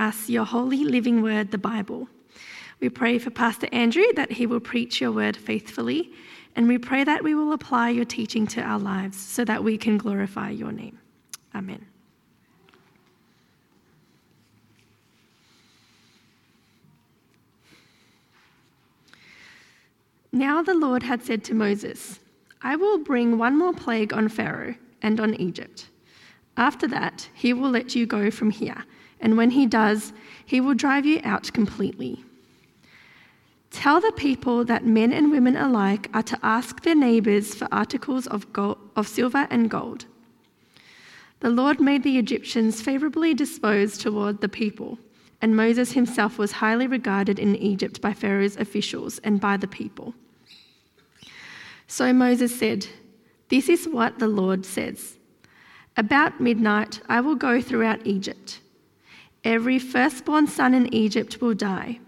us your holy living word, the Bible. We pray for Pastor Andrew that he will preach your word faithfully, and we pray that we will apply your teaching to our lives so that we can glorify your name. Amen. Now the Lord had said to Moses, I will bring one more plague on Pharaoh and on Egypt. After that, he will let you go from here, and when he does, he will drive you out completely. Tell the people that men and women alike are to ask their neighbors for articles of, gold, of silver and gold. The Lord made the Egyptians favorably disposed toward the people and Moses himself was highly regarded in Egypt by Pharaoh's officials and by the people. So Moses said, This is what the Lord says About midnight I will go throughout Egypt. Every firstborn son in Egypt will die.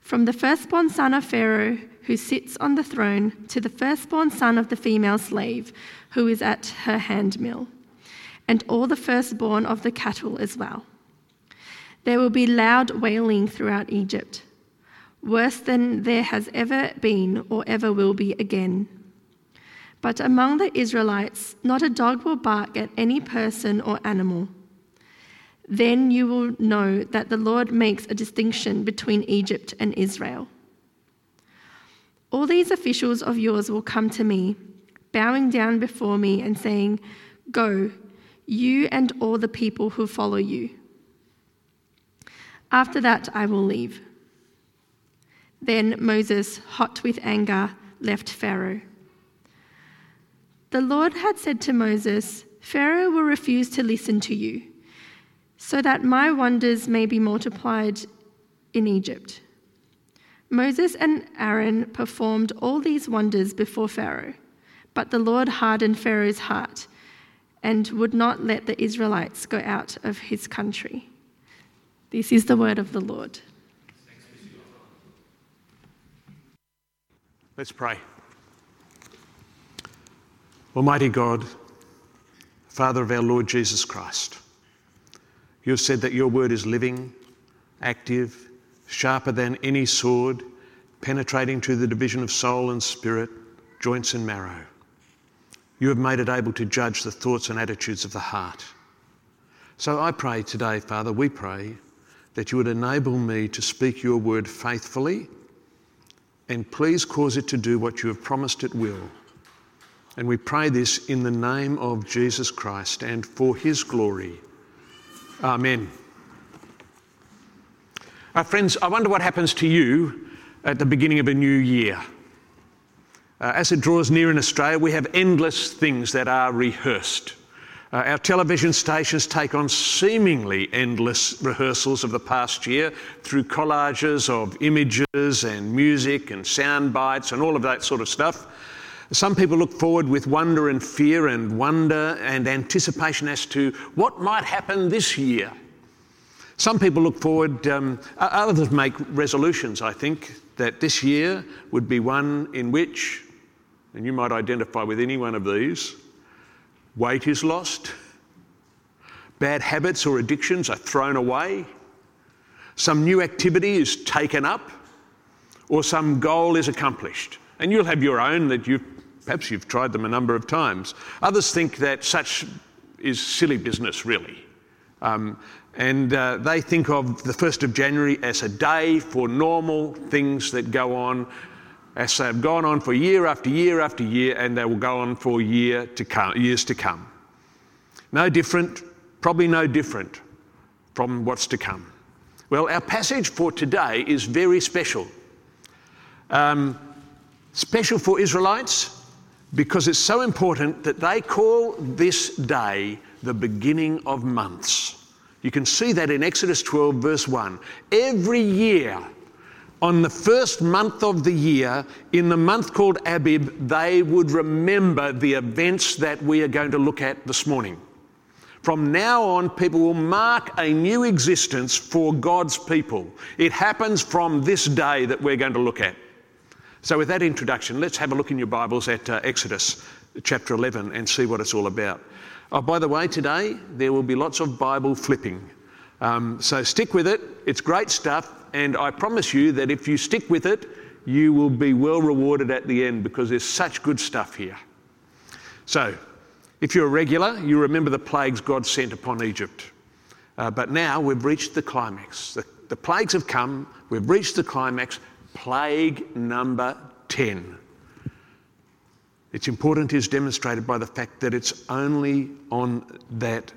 From the firstborn son of Pharaoh, who sits on the throne, to the firstborn son of the female slave, who is at her handmill, and all the firstborn of the cattle as well. There will be loud wailing throughout Egypt, worse than there has ever been or ever will be again. But among the Israelites, not a dog will bark at any person or animal. Then you will know that the Lord makes a distinction between Egypt and Israel. All these officials of yours will come to me, bowing down before me and saying, Go, you and all the people who follow you. After that, I will leave. Then Moses, hot with anger, left Pharaoh. The Lord had said to Moses, Pharaoh will refuse to listen to you, so that my wonders may be multiplied in Egypt. Moses and Aaron performed all these wonders before Pharaoh, but the Lord hardened Pharaoh's heart and would not let the Israelites go out of his country. This is the word of the Lord. Let's pray. Almighty God, Father of our Lord Jesus Christ, you have said that your word is living, active, sharper than any sword, penetrating to the division of soul and spirit, joints and marrow. You have made it able to judge the thoughts and attitudes of the heart. So I pray today, Father, we pray that you would enable me to speak your word faithfully, and please cause it to do what you have promised it will. And we pray this in the name of Jesus Christ and for his glory. Amen. Uh, friends, I wonder what happens to you at the beginning of a new year. Uh, as it draws near in Australia, we have endless things that are rehearsed. Uh, our television stations take on seemingly endless rehearsals of the past year through collages of images and music and sound bites and all of that sort of stuff. Some people look forward with wonder and fear and wonder and anticipation as to what might happen this year. Some people look forward, um, others make resolutions, I think, that this year would be one in which, and you might identify with any one of these, Weight is lost. Bad habits or addictions are thrown away. Some new activity is taken up, or some goal is accomplished. And you'll have your own that you've perhaps you've tried them a number of times. Others think that such is silly business, really. Um, and uh, they think of the 1st of January as a day for normal things that go on as they've gone on for year after year after year, and they will go on for year to come, years to come. No different, probably no different from what's to come. Well, our passage for today is very special. Um, special for Israelites because it's so important that they call this day the beginning of months. You can see that in Exodus 12, verse 1. Every year, on the first month of the year, in the month called Abib, they would remember the events that we are going to look at this morning. From now on, people will mark a new existence for God's people. It happens from this day that we're going to look at. So, with that introduction, let's have a look in your Bibles at uh, Exodus chapter 11 and see what it's all about. Oh, by the way, today there will be lots of Bible flipping. Um, so stick with it. It's great stuff. And I promise you that if you stick with it, you will be well rewarded at the end because there's such good stuff here. So, if you're a regular, you remember the plagues God sent upon Egypt. Uh, but now we've reached the climax. The, the plagues have come, we've reached the climax. Plague number 10. It's important is demonstrated by the fact that it's only on that,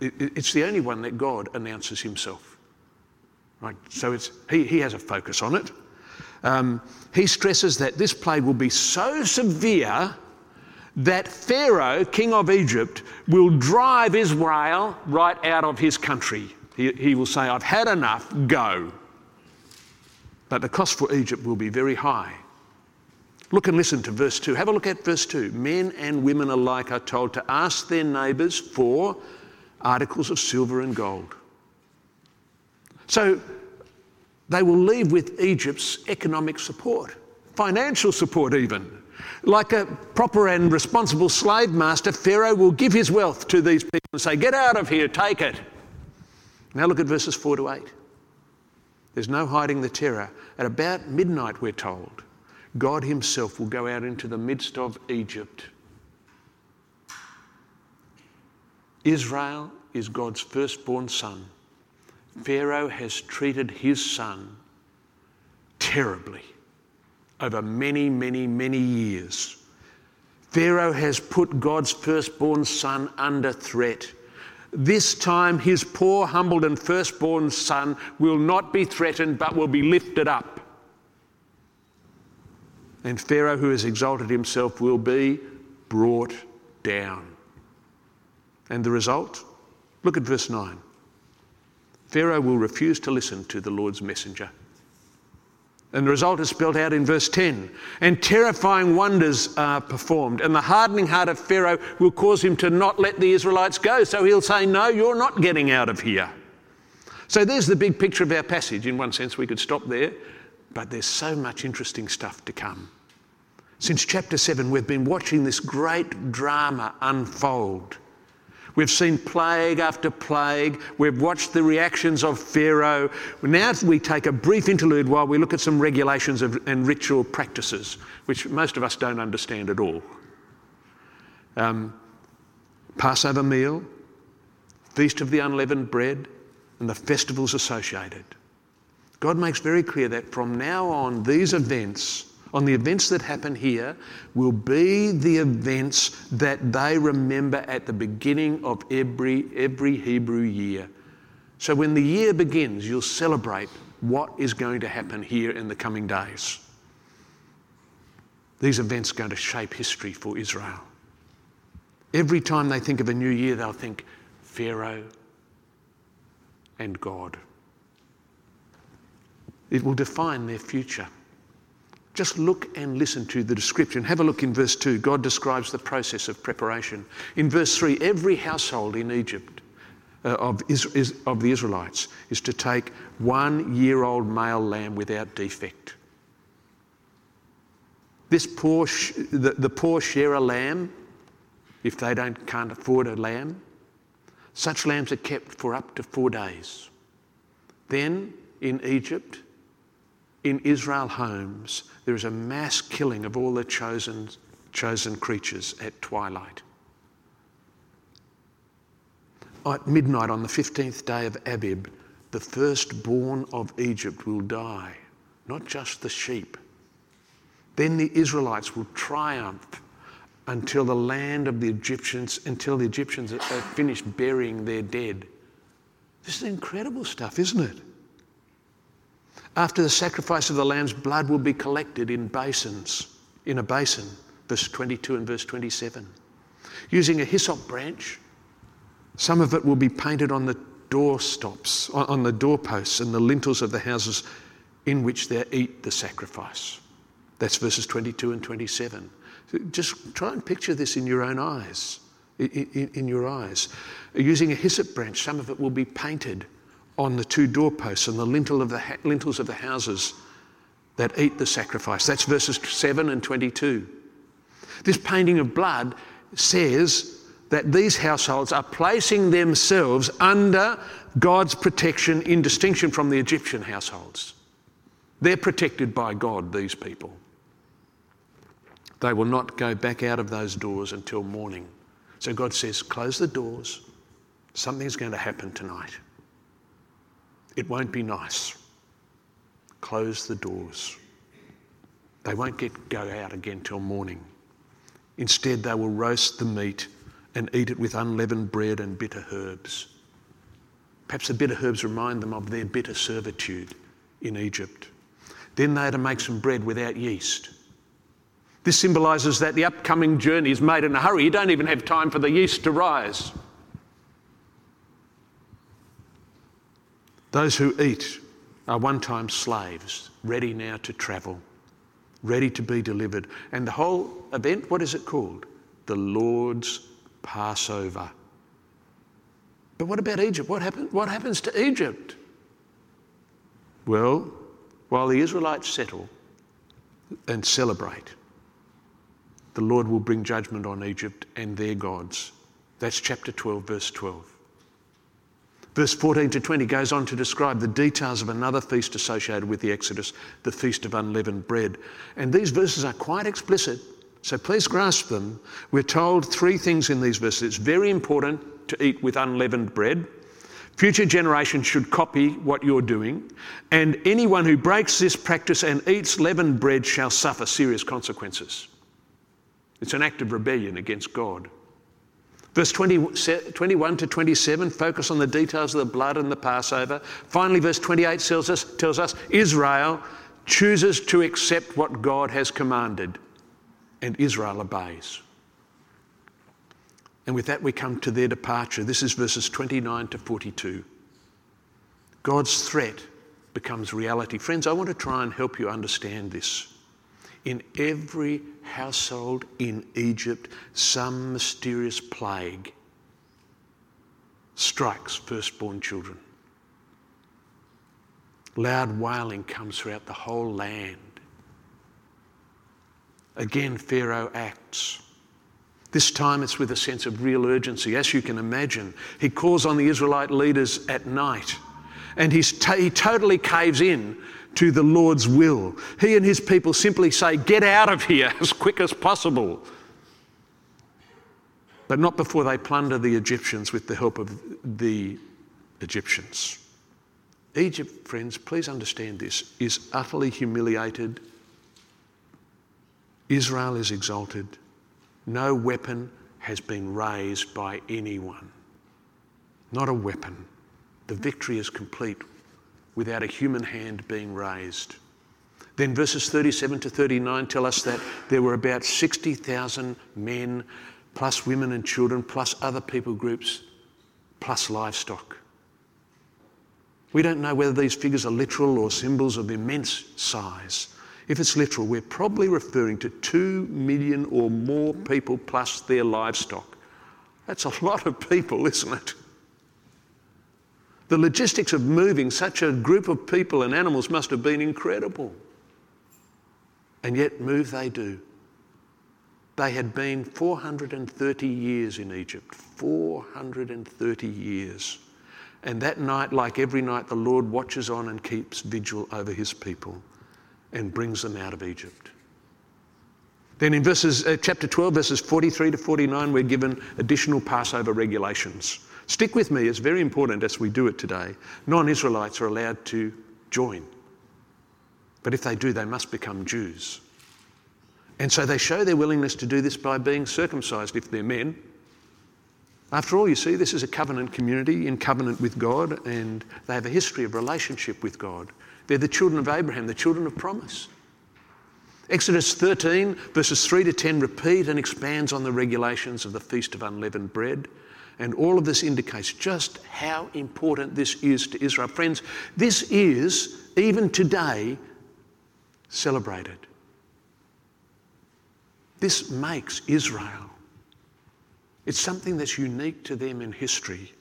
it's the only one that God announces himself. Right? So it's, he, he has a focus on it. Um, he stresses that this plague will be so severe that Pharaoh, king of Egypt, will drive Israel right out of his country. He, he will say, I've had enough, go. But the cost for Egypt will be very high. Look and listen to verse 2. Have a look at verse 2. Men and women alike are told to ask their neighbours for articles of silver and gold. So they will leave with Egypt's economic support, financial support, even. Like a proper and responsible slave master, Pharaoh will give his wealth to these people and say, Get out of here, take it. Now look at verses 4 to 8. There's no hiding the terror. At about midnight, we're told, God Himself will go out into the midst of Egypt. Israel is God's firstborn son. Pharaoh has treated his son terribly over many, many, many years. Pharaoh has put God's firstborn son under threat. This time, his poor, humbled, and firstborn son will not be threatened but will be lifted up. And Pharaoh, who has exalted himself, will be brought down. And the result? Look at verse 9. Pharaoh will refuse to listen to the Lord's messenger. And the result is spelled out in verse 10. And terrifying wonders are performed. And the hardening heart of Pharaoh will cause him to not let the Israelites go. So he'll say, No, you're not getting out of here. So there's the big picture of our passage. In one sense, we could stop there, but there's so much interesting stuff to come. Since chapter 7, we've been watching this great drama unfold. We've seen plague after plague. We've watched the reactions of Pharaoh. Now we take a brief interlude while we look at some regulations of, and ritual practices, which most of us don't understand at all. Um, Passover meal, Feast of the Unleavened Bread, and the festivals associated. God makes very clear that from now on, these events on the events that happen here will be the events that they remember at the beginning of every, every Hebrew year. So when the year begins, you'll celebrate what is going to happen here in the coming days. These events are going to shape history for Israel. Every time they think of a new year, they'll think Pharaoh and God. It will define their future. Just look and listen to the description. Have a look in verse 2. God describes the process of preparation. In verse 3, every household in Egypt uh, of, is, is, of the Israelites is to take one year old male lamb without defect. This poor, sh- the, the poor share a lamb if they don't, can't afford a lamb. Such lambs are kept for up to four days. Then in Egypt, in Israel homes, there is a mass killing of all the chosen, chosen creatures at twilight. At midnight on the 15th day of Abib, the firstborn of Egypt will die, not just the sheep. Then the Israelites will triumph until the land of the Egyptians, until the Egyptians have finished burying their dead. This is incredible stuff, isn't it? After the sacrifice of the lamb's blood will be collected in basins, in a basin, verse 22 and verse 27. Using a hyssop branch, some of it will be painted on the doorstops, on the doorposts and the lintels of the houses in which they eat the sacrifice. That's verses 22 and 27. Just try and picture this in your own eyes. In, in, your eyes. Using a hyssop branch, some of it will be painted on the two doorposts and the lintel of the ha- lintels of the houses that eat the sacrifice. That's verses 7 and 22. This painting of blood says that these households are placing themselves under God's protection in distinction from the Egyptian households. They're protected by God, these people. They will not go back out of those doors until morning. So God says, Close the doors. Something's going to happen tonight. It won't be nice. Close the doors. They won't get, go out again till morning. Instead, they will roast the meat and eat it with unleavened bread and bitter herbs. Perhaps the bitter herbs remind them of their bitter servitude in Egypt. Then they are to make some bread without yeast. This symbolises that the upcoming journey is made in a hurry. You don't even have time for the yeast to rise. Those who eat are one time slaves, ready now to travel, ready to be delivered. And the whole event, what is it called? The Lord's Passover. But what about Egypt? What, what happens to Egypt? Well, while the Israelites settle and celebrate, the Lord will bring judgment on Egypt and their gods. That's chapter 12, verse 12. Verse 14 to 20 goes on to describe the details of another feast associated with the Exodus, the Feast of Unleavened Bread. And these verses are quite explicit, so please grasp them. We're told three things in these verses. It's very important to eat with unleavened bread. Future generations should copy what you're doing, and anyone who breaks this practice and eats leavened bread shall suffer serious consequences. It's an act of rebellion against God. Verse 20, 21 to 27 focus on the details of the blood and the Passover. Finally, verse 28 tells us, tells us Israel chooses to accept what God has commanded, and Israel obeys. And with that, we come to their departure. This is verses 29 to 42. God's threat becomes reality. Friends, I want to try and help you understand this. In every household in Egypt, some mysterious plague strikes firstborn children. Loud wailing comes throughout the whole land. Again, Pharaoh acts. This time it's with a sense of real urgency. As you can imagine, he calls on the Israelite leaders at night and he totally caves in to the Lord's will. He and his people simply say, Get out of here as quick as possible. But not before they plunder the Egyptians with the help of the Egyptians. Egypt, friends, please understand this, is utterly humiliated. Israel is exalted. No weapon has been raised by anyone. Not a weapon. The victory is complete without a human hand being raised. Then verses 37 to 39 tell us that there were about 60,000 men, plus women and children, plus other people groups, plus livestock. We don't know whether these figures are literal or symbols of immense size. If it's literal, we're probably referring to 2 million or more people plus their livestock. That's a lot of people, isn't it? The logistics of moving such a group of people and animals must have been incredible. And yet, move they do. They had been 430 years in Egypt. 430 years. And that night, like every night, the Lord watches on and keeps vigil over his people and brings them out of Egypt. Then in verses, uh, chapter 12, verses 43 to 49, we're given additional Passover regulations. Stick with me, it's very important as we do it today. Non Israelites are allowed to join. But if they do, they must become Jews. And so they show their willingness to do this by being circumcised if they're men. After all, you see, this is a covenant community in covenant with God, and they have a history of relationship with God. They're the children of Abraham, the children of promise. Exodus 13, verses 3 to 10, repeat and expands on the regulations of the Feast of Unleavened Bread. And all of this indicates just how important this is to Israel. Friends, this is, even today, celebrated. This makes Israel. It's something that's unique to them in history.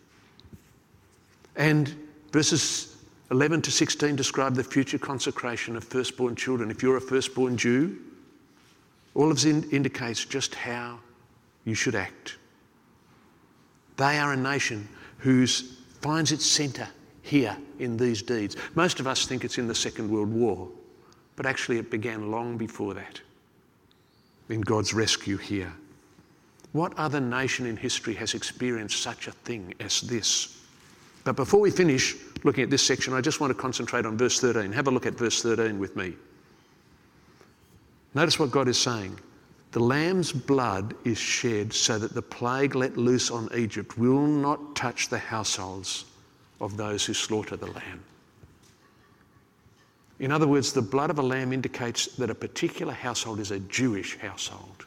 And verses 11 to 16 describe the future consecration of firstborn children. If you're a firstborn Jew, all of this indicates just how you should act. They are a nation whose finds its centre here in these deeds. Most of us think it's in the Second World War, but actually it began long before that in God's rescue here. What other nation in history has experienced such a thing as this? But before we finish looking at this section, I just want to concentrate on verse 13. Have a look at verse 13 with me. Notice what God is saying. The lamb's blood is shed so that the plague let loose on Egypt will not touch the households of those who slaughter the lamb. In other words, the blood of a lamb indicates that a particular household is a Jewish household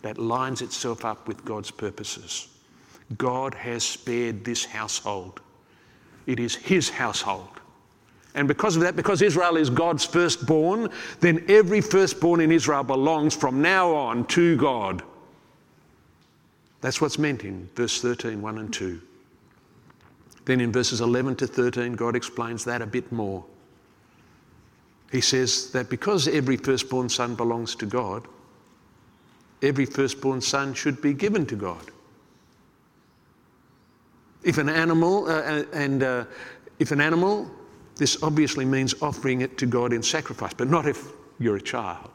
that lines itself up with God's purposes. God has spared this household. It is His household. And because of that, because Israel is God's firstborn, then every firstborn in Israel belongs from now on to God. That's what's meant in verse 13, 1 and 2. Then in verses 11 to 13, God explains that a bit more. He says that because every firstborn son belongs to God, every firstborn son should be given to God. If an animal, uh, uh and uh, if an animal this obviously means offering it to God in sacrifice, but not if you're a child.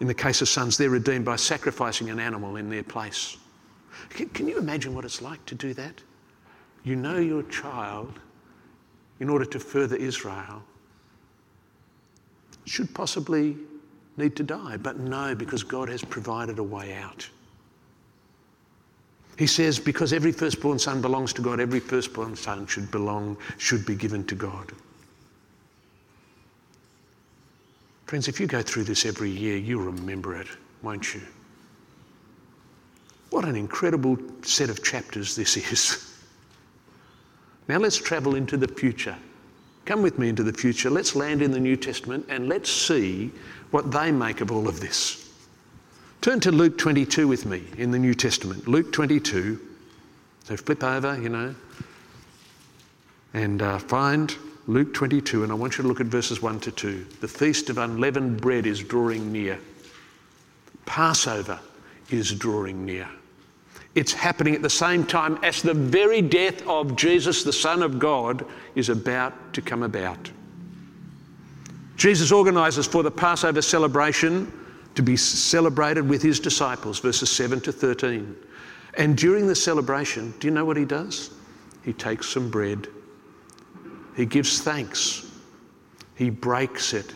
In the case of sons, they're redeemed by sacrificing an animal in their place. Can, can you imagine what it's like to do that? You know your child, in order to further Israel, should possibly need to die, but no, because God has provided a way out. He says, because every firstborn son belongs to God, every firstborn son should belong, should be given to God. Friends, if you go through this every year, you'll remember it, won't you? What an incredible set of chapters this is. Now let's travel into the future. Come with me into the future. Let's land in the New Testament and let's see what they make of all of this. Turn to Luke 22 with me in the New Testament. Luke 22. So flip over, you know, and uh, find Luke 22, and I want you to look at verses 1 to 2. The feast of unleavened bread is drawing near, Passover is drawing near. It's happening at the same time as the very death of Jesus, the Son of God, is about to come about. Jesus organises for the Passover celebration to be celebrated with his disciples, verses 7 to 13. And during the celebration, do you know what he does? He takes some bread, he gives thanks, he breaks it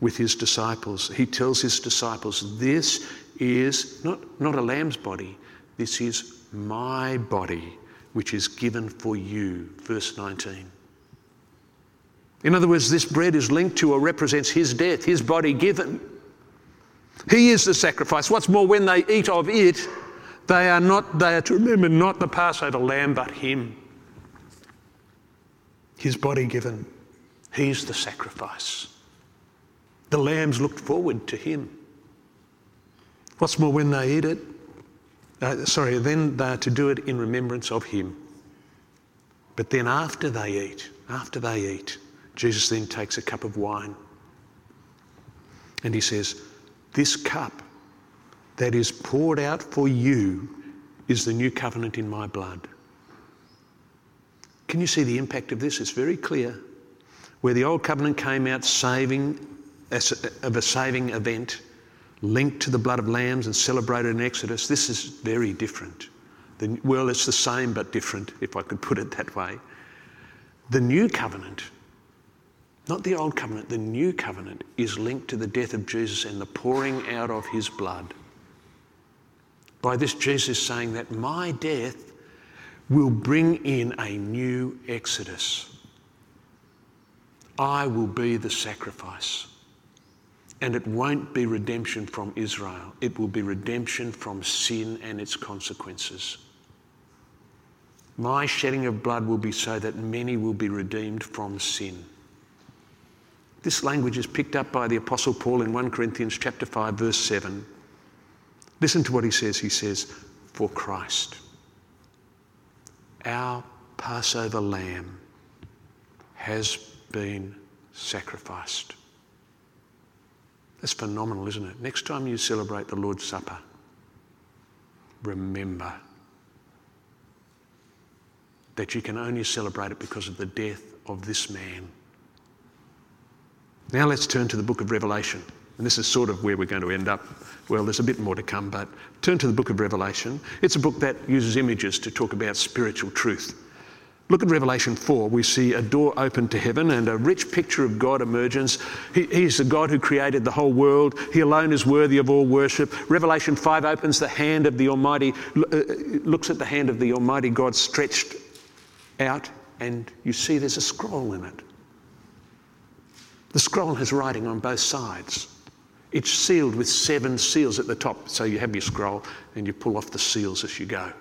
with his disciples. He tells his disciples, This is not, not a lamb's body, this is my body, which is given for you. Verse 19. In other words, this bread is linked to or represents his death, his body given he is the sacrifice. What's more, when they eat of it, they are not they are to remember not the Passover lamb, but him. His body given. He's the sacrifice. The lambs looked forward to him. What's more, when they eat it, uh, sorry, then they are to do it in remembrance of him. But then after they eat, after they eat, Jesus then takes a cup of wine and he says, this cup that is poured out for you is the new covenant in my blood. Can you see the impact of this? It's very clear. Where the old covenant came out saving of a saving event linked to the blood of lambs and celebrated in Exodus, this is very different. The, well, it's the same but different, if I could put it that way. The new covenant not the old covenant, the new covenant is linked to the death of Jesus and the pouring out of his blood. By this, Jesus saying that my death will bring in a new exodus. I will be the sacrifice. And it won't be redemption from Israel, it will be redemption from sin and its consequences. My shedding of blood will be so that many will be redeemed from sin. This language is picked up by the Apostle Paul in 1 Corinthians chapter 5, verse 7. Listen to what he says. He says, For Christ, our Passover lamb, has been sacrificed. That's phenomenal, isn't it? Next time you celebrate the Lord's Supper, remember that you can only celebrate it because of the death of this man. Now let's turn to the book of Revelation. And this is sort of where we're going to end up. Well, there's a bit more to come, but turn to the book of Revelation. It's a book that uses images to talk about spiritual truth. Look at Revelation 4. We see a door open to heaven and a rich picture of God emerges. He, he's the God who created the whole world. He alone is worthy of all worship. Revelation 5 opens the hand of the Almighty, uh, looks at the hand of the Almighty God stretched out, and you see there's a scroll in it. The scroll has writing on both sides. It's sealed with seven seals at the top. So you have your scroll and you pull off the seals as you go.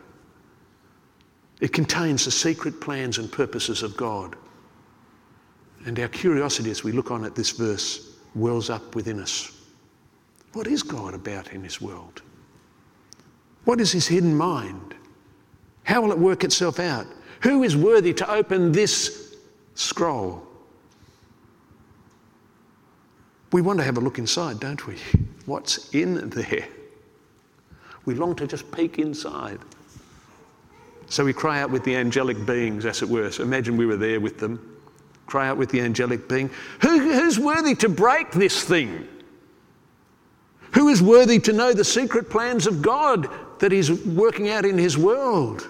It contains the secret plans and purposes of God. And our curiosity as we look on at this verse wells up within us. What is God about in His world? What is His hidden mind? How will it work itself out? Who is worthy to open this scroll? We want to have a look inside, don't we? What's in there? We long to just peek inside. So we cry out with the angelic beings, as it were. So imagine we were there with them. Cry out with the angelic being. Who, who's worthy to break this thing? Who is worthy to know the secret plans of God that He's working out in His world?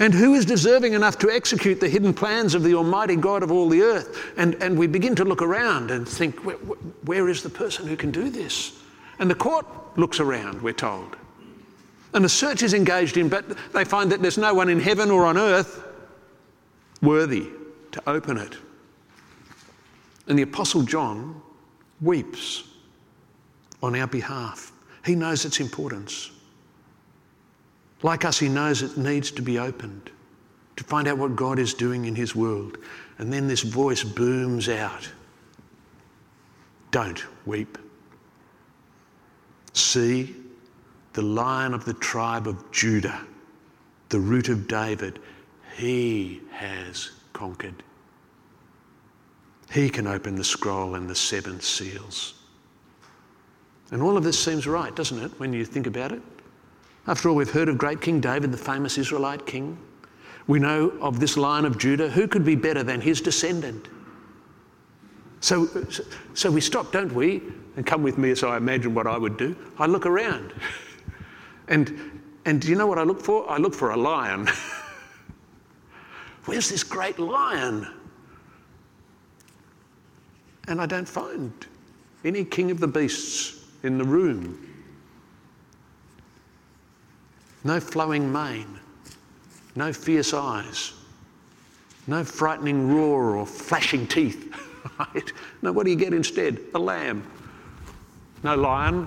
And who is deserving enough to execute the hidden plans of the Almighty God of all the earth? And, and we begin to look around and think, where, where is the person who can do this? And the court looks around, we're told. And the search is engaged in, but they find that there's no one in heaven or on earth worthy to open it. And the Apostle John weeps on our behalf. He knows its importance. Like us, he knows it needs to be opened to find out what God is doing in his world. And then this voice booms out Don't weep. See, the lion of the tribe of Judah, the root of David, he has conquered. He can open the scroll and the seven seals. And all of this seems right, doesn't it, when you think about it? After all, we've heard of great King David, the famous Israelite king. We know of this line of Judah. Who could be better than his descendant? So, so we stop, don't we? And come with me as I imagine what I would do. I look around. And, and do you know what I look for? I look for a lion. Where's this great lion? And I don't find any king of the beasts in the room. No flowing mane, no fierce eyes, no frightening roar or flashing teeth. Right? No, what do you get instead? A lamb. No lion,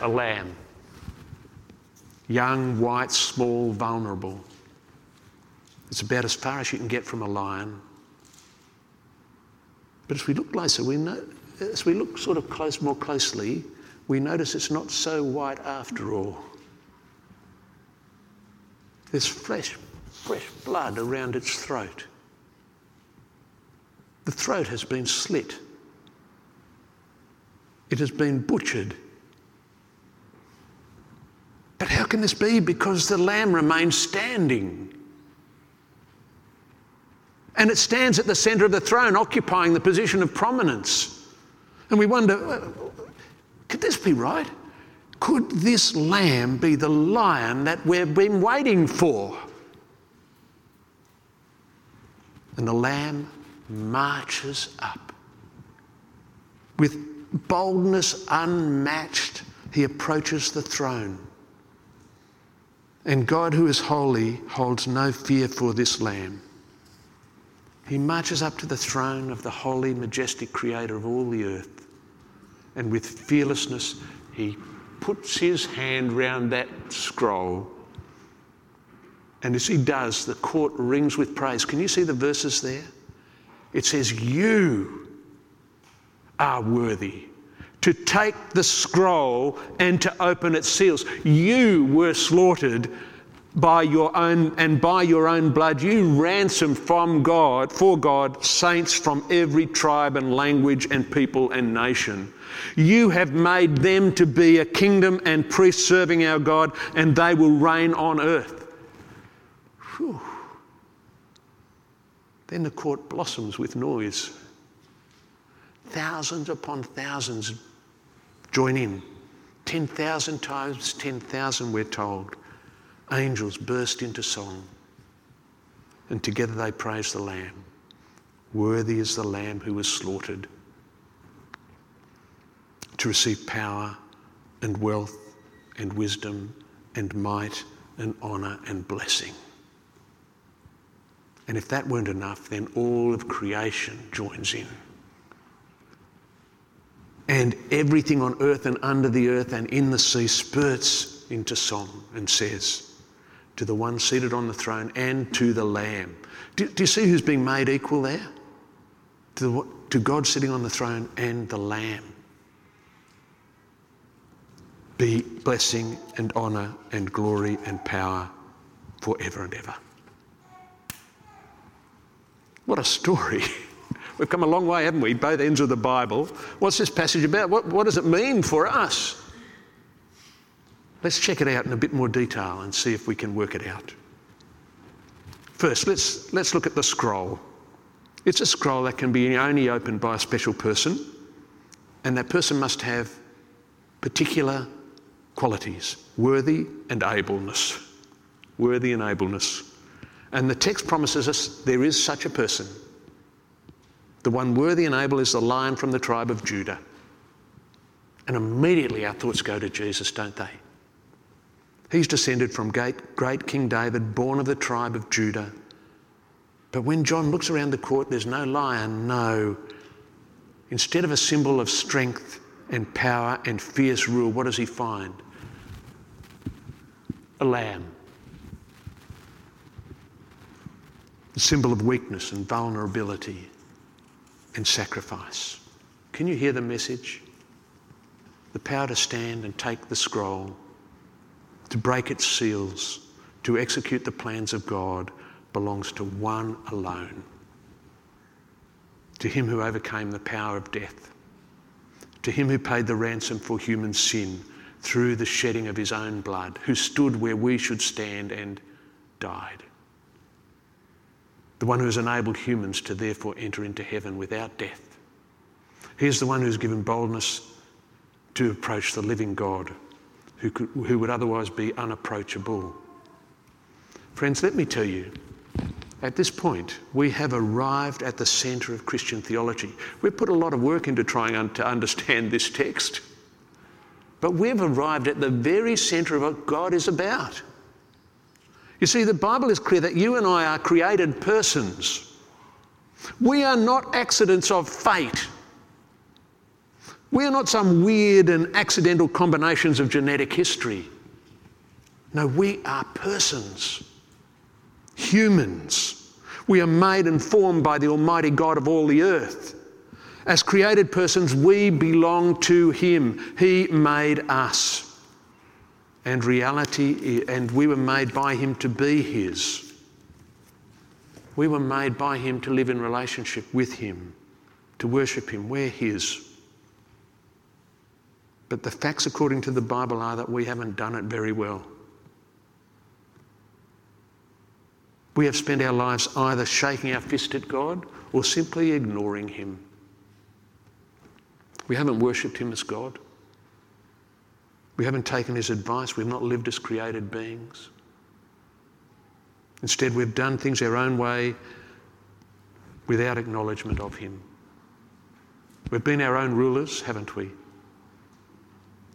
a lamb. Young, white, small, vulnerable. It's about as far as you can get from a lion. But as we look closer, we know, as we look sort of close, more closely, we notice it's not so white after all. There's fresh, fresh blood around its throat. The throat has been slit. It has been butchered. But how can this be? Because the lamb remains standing. And it stands at the centre of the throne, occupying the position of prominence. And we wonder uh, could this be right? Could this lamb be the lion that we've been waiting for? And the lamb marches up. With boldness unmatched, he approaches the throne. And God, who is holy, holds no fear for this lamb. He marches up to the throne of the holy, majestic creator of all the earth. And with fearlessness, he puts his hand round that scroll. And as he does, the court rings with praise. Can you see the verses there? It says, You are worthy to take the scroll and to open its seals. You were slaughtered by your own and by your own blood you ransomed from God for God saints from every tribe and language and people and nation you have made them to be a kingdom and priests serving our God, and they will reign on earth. Whew. Then the court blossoms with noise. Thousands upon thousands join in. 10,000 times 10,000, we're told. Angels burst into song. And together they praise the Lamb. Worthy is the Lamb who was slaughtered to receive power and wealth and wisdom and might and honour and blessing. And if that weren't enough, then all of creation joins in. And everything on earth and under the earth and in the sea spurts into song and says, To the one seated on the throne and to the Lamb. Do, do you see who's being made equal there? To, the, to God sitting on the throne and the Lamb. Be blessing and honour and glory and power forever and ever. What a story. We've come a long way, haven't we? Both ends of the Bible. What's this passage about? What, what does it mean for us? Let's check it out in a bit more detail and see if we can work it out. First, let's, let's look at the scroll. It's a scroll that can be only opened by a special person, and that person must have particular qualities worthy and ableness. Worthy and ableness. And the text promises us there is such a person. The one worthy and able is the lion from the tribe of Judah. And immediately our thoughts go to Jesus, don't they? He's descended from great, King David, born of the tribe of Judah. But when John looks around the court, there's no lion, no. Instead of a symbol of strength and power and fierce rule, what does he find? A lamb. a symbol of weakness and vulnerability and sacrifice. Can you hear the message? The power to stand and take the scroll, to break its seals, to execute the plans of God belongs to one alone. To him who overcame the power of death, to him who paid the ransom for human sin through the shedding of his own blood, who stood where we should stand and died the one who has enabled humans to therefore enter into heaven without death. He is the one who's given boldness to approach the living God who, could, who would otherwise be unapproachable. Friends, let me tell you, at this point, we have arrived at the centre of Christian theology. We've put a lot of work into trying to understand this text, but we've arrived at the very centre of what God is about. You see, the Bible is clear that you and I are created persons. We are not accidents of fate. We are not some weird and accidental combinations of genetic history. No, we are persons, humans. We are made and formed by the Almighty God of all the earth. As created persons, we belong to Him. He made us and reality, and we were made by Him to be His. We were made by Him to live in relationship with Him, to worship Him. We're His. But the facts, according to the Bible, are that we haven't done it very well. We have spent our lives either shaking our fist at God or simply ignoring Him. We haven't worshipped Him as God. We haven't taken his advice. We've not lived as created beings. Instead, we've done things our own way without acknowledgement of him. We've been our own rulers, haven't we?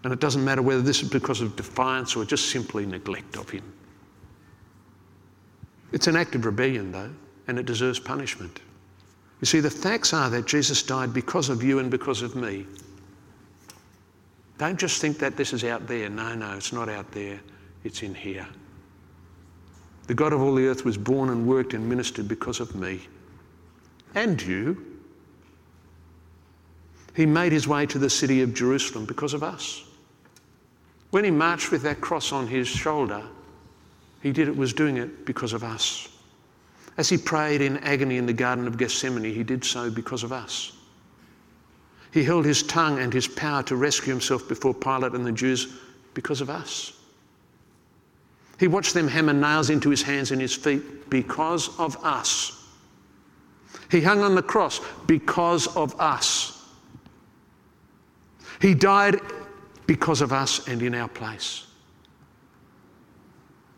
And it doesn't matter whether this is because of defiance or just simply neglect of him. It's an act of rebellion, though, and it deserves punishment. You see, the facts are that Jesus died because of you and because of me. Don't just think that this is out there. No, no, it's not out there, it's in here. The God of all the earth was born and worked and ministered because of me and you. He made his way to the city of Jerusalem because of us. When he marched with that cross on his shoulder, he did it was doing it because of us. As he prayed in agony in the Garden of Gethsemane, he did so because of us. He held his tongue and his power to rescue himself before Pilate and the Jews because of us. He watched them hammer nails into his hands and his feet because of us. He hung on the cross because of us. He died because of us and in our place.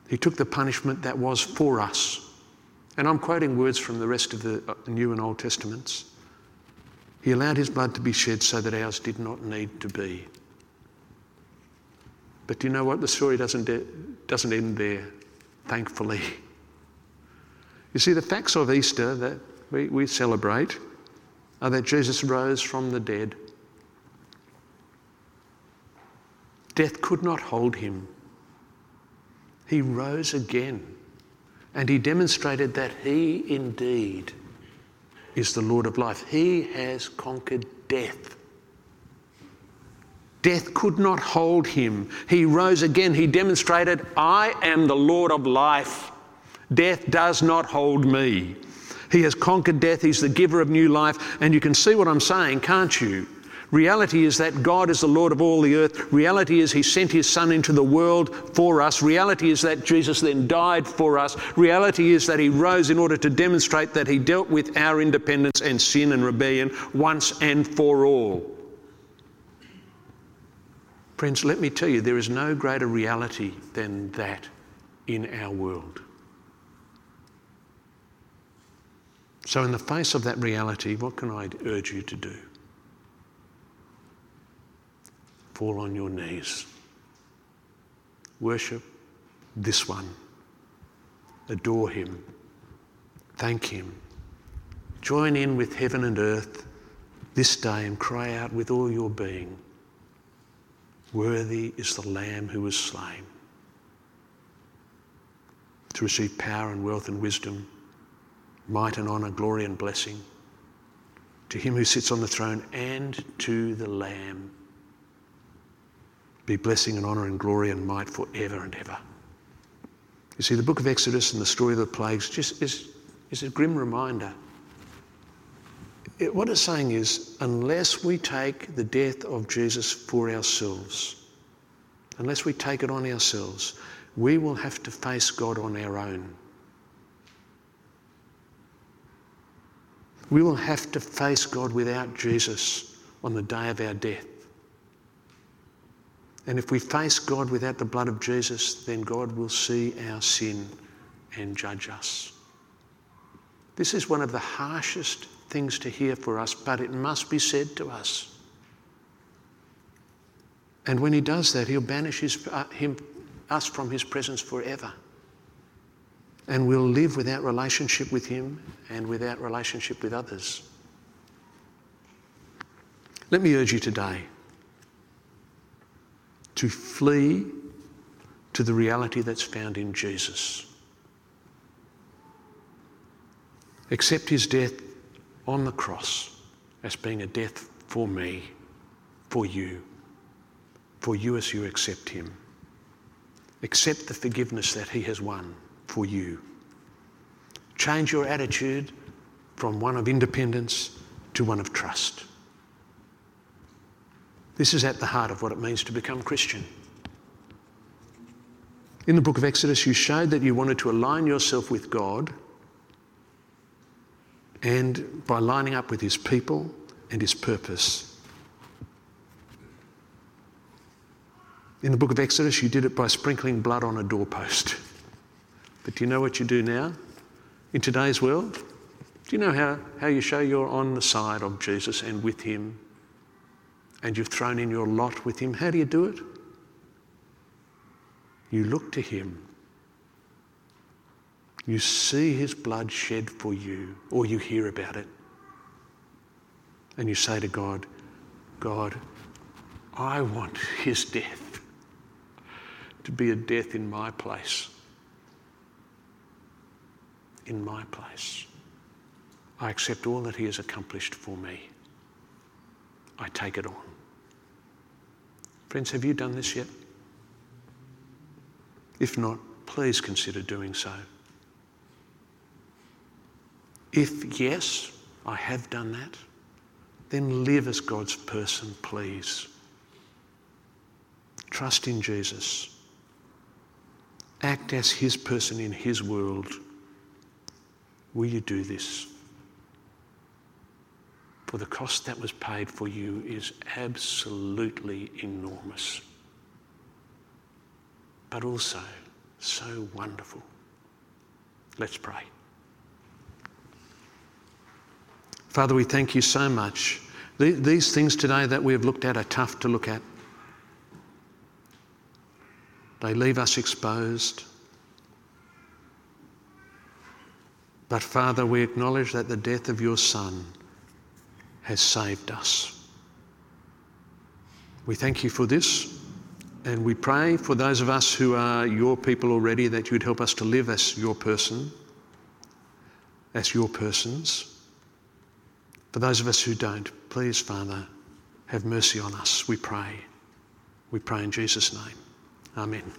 He took the punishment that was for us. And I'm quoting words from the rest of the uh, New and Old Testaments. He allowed his blood to be shed so that ours did not need to be. But do you know what? The story doesn't, de- doesn't end there, thankfully. You see, the facts of Easter that we, we celebrate are that Jesus rose from the dead. Death could not hold him. He rose again and he demonstrated that he indeed is the Lord of life. He has conquered death. Death could not hold him. He rose again. He demonstrated, I am the Lord of life. Death does not hold me. He has conquered death. He's the giver of new life. And you can see what I'm saying, can't you? Reality is that God is the Lord of all the earth. Reality is He sent His Son into the world for us. Reality is that Jesus then died for us. Reality is that He rose in order to demonstrate that He dealt with our independence and sin and rebellion once and for all. Friends, let me tell you, there is no greater reality than that in our world. So, in the face of that reality, what can I urge you to do? Fall on your knees. Worship this one. Adore him. Thank him. Join in with heaven and earth this day and cry out with all your being Worthy is the Lamb who was slain to receive power and wealth and wisdom might and honour, glory and blessing to him who sits on the throne and to the Lamb. Be blessing and honour and glory and might forever and ever. You see, the book of Exodus and the story of the plagues just is, is a grim reminder. It, what it's saying is, unless we take the death of Jesus for ourselves, unless we take it on ourselves, we will have to face God on our own. We will have to face God without Jesus on the day of our death. And if we face God without the blood of Jesus, then God will see our sin and judge us. This is one of the harshest things to hear for us, but it must be said to us. And when He does that, He'll banish his, uh, him, us from His presence forever and we'll live without relationship with Him and without relationship with others. Let me urge you today to flee to the reality that's found in Jesus. Accept His death on the cross as being a death for me, for you, for you as you accept Him. Accept the forgiveness that He has won for you. Change your attitude from one of independence to one of trust. This is at the heart of what it means to become Christian. In the book of Exodus, you showed that you wanted to align yourself with God, and by lining up with His people and His purpose. In the book of Exodus, you did it by sprinkling blood on a doorpost. But do you know what you do now in today's world? Do you know how, how you show you're on the side of Jesus and with Him and you've thrown in your lot with Him? How do you do it? You look to Him. You see His blood shed for you, or you hear about it. And you say to God, God, I want His death to be a death in my place in my place. I accept all that He has accomplished for me. I take it on. Friends, have you done this yet? If not, please consider doing so. If yes, I have done that, then live as God's person, please. Trust in Jesus. Act as His person in His world Will you do this? For the cost that was paid for you is absolutely enormous, but also so wonderful. Let's pray. Father, we thank you so much. These things today that we have looked at are tough to look at. They leave us exposed. But Father, we acknowledge that the death of your Son has saved us. We thank you for this, and we pray for those of us who are your people already that you'd help us to live as your person, as your persons. For those of us who don't, please, Father, have mercy on us, we pray. We pray in Jesus' name. Amen.